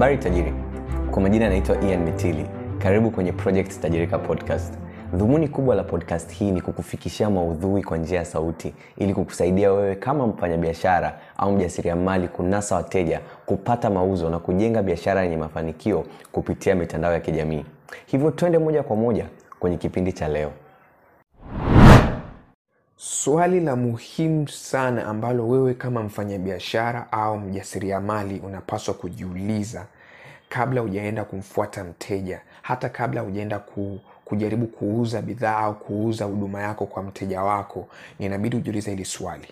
habari tajiri. Kwa majina anaitwa ian mitili. Karibu kwenye project tajirika podcast. Dhumuni kubwa la podcast hii ni kukufikishia maudhui kwa njia ya sauti ili kukusaidia wewe kama mfanyabiashara au mjasiriamali kunasa wateja kupata mauzo na kujenga biashara yenye mafanikio kupitia mitandao ya kijamii. Hivyo twende moja kwa moja kwenye kipindi cha leo. Swali la muhimu sana ambalo wewe kama mfanyabiashara au mjasiriamali unapaswa kujiuliza kabla hujaenda kumfuata mteja hata kabla hujaenda ku, kujaribu kuuza bidhaa au kuuza huduma yako kwa mteja wako ninabidi ujiulize hili swali.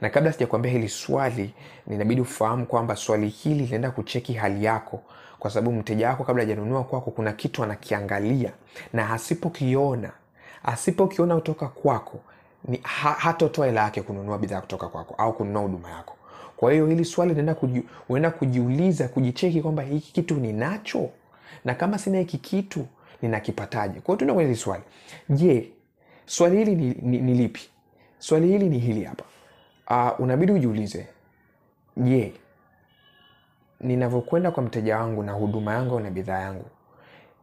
Na kabla sijakuambia hili swali ninabidi ufahamu kwamba swali hili linaenda kucheki hali yako kwa sababu mteja wako kabla hajanunua kwako kuna kitu anakiangalia na asipokiona asipokiona kutoka kwako ni ha, hatotoa hela yake kununua bidhaa kutoka kwako au kununua huduma yako kwa hiyo hili swali unaenda kuji, kujiuliza kujicheki kwamba hiki kitu ninacho? Na kama sina hiki kitu ninakipataje? Kwao tuenda kwenye hili swali. Je swali hili ni, ni, ni lipi? Swali hili ni hili hapa. Uh, unabidi ujiulize. Je ninavyokwenda kwa mteja wangu na huduma yangu na bidhaa yangu.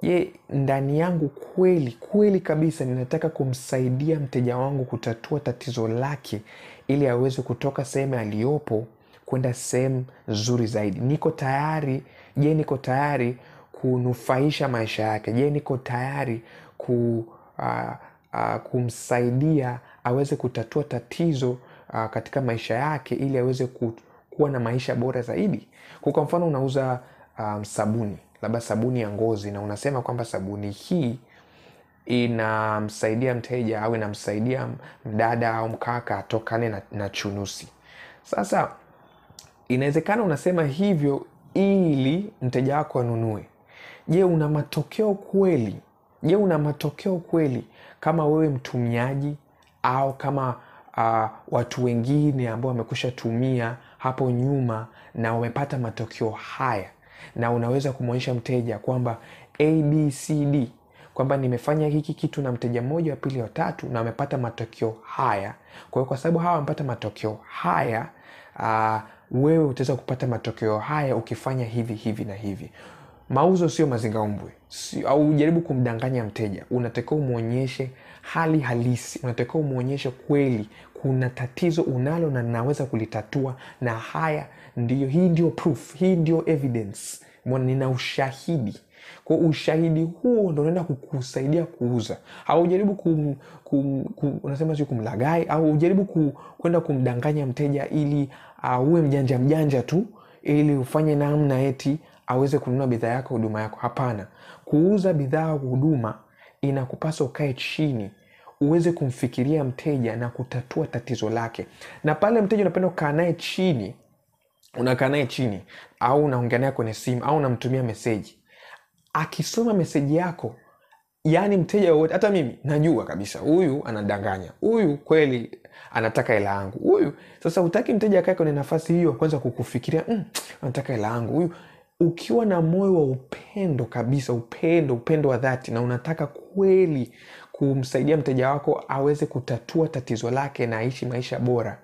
Je ndani yangu kweli kweli kabisa ninataka kumsaidia mteja wangu kutatua tatizo lake ili aweze kutoka sehemu aliyopo kwenda sehemu nzuri zaidi. Niko tayari je niko tayari kunufaisha maisha yake? Je niko tayari ku, uh, uh, kumsaidia aweze kutatua tatizo uh, katika maisha yake ili aweze ku, kuwa na maisha bora zaidi? Kwa mfano unauza um, sabuni labda sabuni ya ngozi na unasema kwamba sabuni hii inamsaidia mteja au inamsaidia mdada au mkaka atokane na, na chunusi. Sasa inawezekana unasema hivyo ili mteja wako anunue. Je una matokeo kweli? Je una matokeo kweli kama wewe mtumiaji au kama uh, watu wengine ambao wamekusha tumia hapo nyuma na wamepata matokeo haya? Na unaweza kumwonyesha mteja kwamba abcd kwamba nimefanya hiki kitu na mteja mmoja wa pili watatu na wamepata matokeo haya. Kwa hiyo kwa sababu hawa wamepata matokeo haya uh, wewe utaweza kupata matokeo haya ukifanya hivi hivi na hivi. Mauzo sio mazingaumbwe. Si, au ujaribu kumdanganya mteja. Unatakiwa umwonyeshe hali halisi. Unatakiwa umwonyeshe kweli kuna tatizo unalo na ninaweza kulitatua na haya ndiyo hii ndio proof hii ndio evidence. Nina ushahidi kwa ushahidi huo ndo unaenda kukusaidia kuuza. Haujaribu kum, kum, kum, unasema sio kumlagai au ujaribu ku, kumdanganya mteja ili uh, uwe mjanja mjanja tu ili ufanye namna eti aweze kununua bidhaa yako huduma yako. Hapana. Kuuza bidhaa huduma inakupasa ukae chini uweze kumfikiria mteja na kutatua tatizo lake. Na pale mteja unapenda kukaa naye chini unakaa naye chini au unaongea naye kwenye simu au unamtumia meseji akisoma meseji yako yaani mteja wowote hata mimi najua kabisa huyu anadanganya huyu kweli anataka hela yangu huyu. Sasa utaki mteja akae kwenye nafasi hiyo kwanza kukufikiria mm, anataka hela yangu huyu. Ukiwa na moyo wa upendo kabisa upendo upendo wa dhati na unataka kweli kumsaidia mteja wako aweze kutatua tatizo lake na aishi maisha bora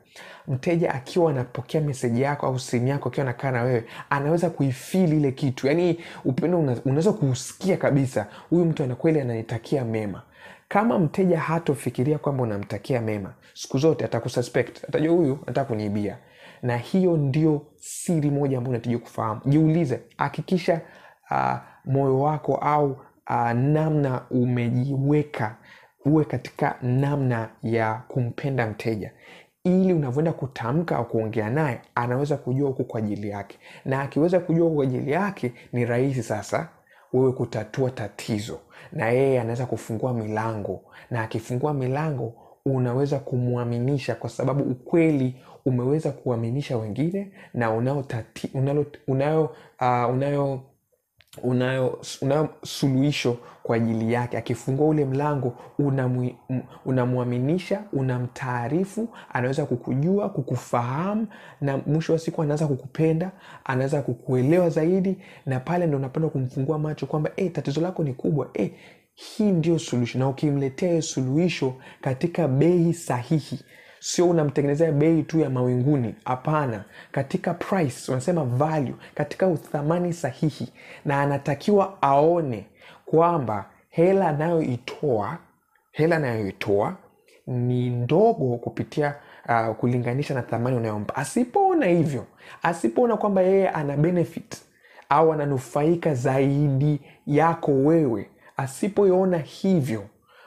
mteja akiwa anapokea meseji yako au simu yako akiwa anakaa na wewe anaweza kuifili ile kitu. Yaani upendo unaweza kuusikia kabisa huyu mtu anakweli ananitakia mema. Kama mteja hatofikiria kwamba unamtakia mema siku zote atakususpect atajua huyu anataka kuniibia. Na hiyo ndio siri moja ambayo unatakiwa kufahamu. Jiulize hakikisha uh, moyo wako au uh, namna umejiweka uwe katika namna ya kumpenda mteja ili unavyoenda kutamka au kuongea naye anaweza kujua huku kwa ajili yake. Na akiweza kujua huku kwa ajili yake ni rahisi sasa wewe kutatua tatizo. Na yeye anaweza kufungua milango. Na akifungua milango unaweza kumwaminisha kwa sababu ukweli umeweza kuaminisha wengine na unayo unayo, uh, unayo unayo unayo suluhisho kwa ajili yake. Akifungua ule mlango unamwaminisha unamtaarifu anaweza kukujua kukufahamu na mwisho wa siku anaweza kukupenda anaweza kukuelewa zaidi na pale ndo unapenda kumfungua macho kwamba hey, tatizo lako ni kubwa. Hey, hii ndio suluhisho na ukimletea suluhisho katika bei sahihi sio unamtengenezea bei tu ya mawinguni. Hapana. Katika price unasema value katika uthamani sahihi. Na anatakiwa aone kwamba hela anayoitoa hela anayoitoa ni ndogo kupitia uh, kulinganisha na thamani unayompa. Asipoona hivyo asipoona kwamba yeye ana benefit au ananufaika zaidi yako wewe asipoiona hivyo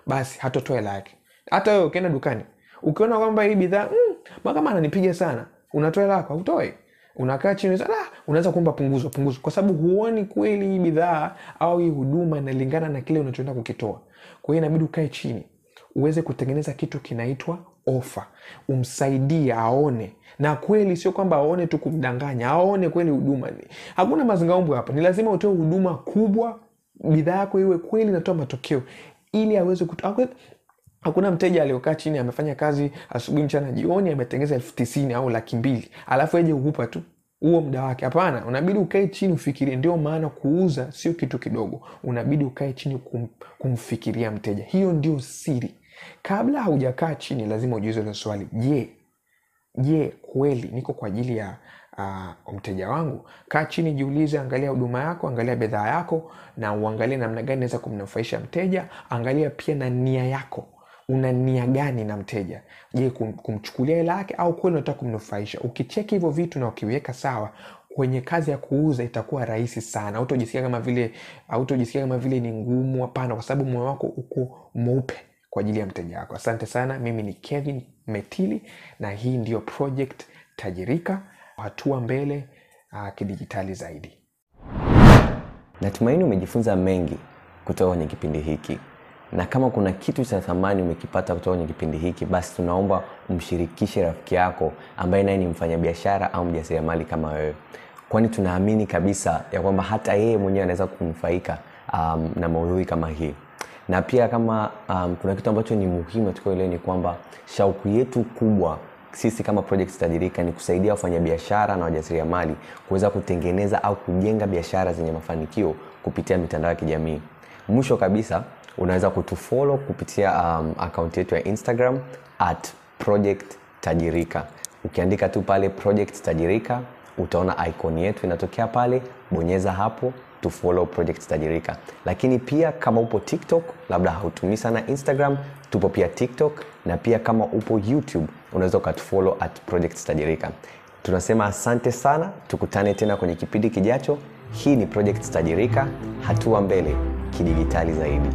basi hatotoa hela yake. Hata wewe ukienda dukani ukiona kwamba hii bidhaa mm, kama ananipiga sana. Unatoa hela yako autoe unakaa chini ah, unaweza kuomba punguzo punguzo. Kwa sababu huoni kweli hii bidhaa au hii huduma inalingana na kile unachoenda kukitoa. Kwa hiyo inabidi ukae chini uweze kutengeneza kitu kinaitwa ofa umsaidie aone. Na kweli sio kwamba aone tu kumdanganya aone kweli huduma hakuna mazingaombwe hapa ni lazima utoe huduma kubwa bidhaa yako iwe kweli inatoa matokeo ili aweze. Hakuna mteja aliokaa chini amefanya kazi asubuhi mchana jioni ametengeza elfu tisini au laki mbili. Alafu aje kukupa tu huo muda wake. Hapana unabidi ukae chini ufikirie. Ndio maana kuuza sio kitu kidogo. Unabidi ukae chini kum, kumfikiria mteja. Hiyo ndio siri. Kabla haujakaa chini lazima ujiuze hilo swali. Je je kweli niko kwa ajili ya uh, mteja wangu? Kaa chini jiulize angalia huduma yako angalia bidhaa yako na uangalie namna gani naweza kumnufaisha mteja. Angalia pia na nia yako una nia gani na mteja? Je kum, kumchukulia hela yake au kweli unataka kumnufaisha? Ukicheki hivyo vitu na ukiweka sawa kwenye kazi ya kuuza itakuwa rahisi sana. Utojisikia kama vile autojisikia kama vile ni ngumu hapana kwa sababu moyo wako uko mweupe kwa ajili ya mteja wako. Asante sana mimi ni kevin metili na hii ndiyo project tajirika hatua mbele uh, kidijitali zaidi. Natumaini umejifunza mengi kutoka kwenye kipindi hiki na kama kuna kitu cha thamani umekipata kutoka kwenye kipindi hiki basi tunaomba umshirikishe rafiki yako ambaye naye ni mfanyabiashara au mjasiriamali kama wewe. Kwani tunaamini kabisa ya kwamba hata yeye mwenyewe anaweza kunufaika um, na maudhui kama hii. Na pia kama um, kuna kitu ambacho ni muhimu tukaelewe ni kwamba shauku yetu kubwa sisi kama project tajirika ni kusaidia wafanyabiashara na wajasiriamali kuweza kutengeneza au kujenga biashara zenye mafanikio kupitia mitandao ya kijamii. Mwisho kabisa unaweza kutufolo kupitia um, akaunti yetu ya instagram at project tajirika. Ukiandika tu pale project tajirika utaona icon yetu inatokea pale bonyeza hapo tufollow project tajirika. Lakini pia kama upo tiktok labda hautumii sana instagram tupo pia tiktok na pia kama upo youtube unaweza ukatufollow at project tajirika. Tunasema asante sana tukutane tena kwenye kipindi kijacho. Hii ni project tajirika hatua mbele kidigitali zaidi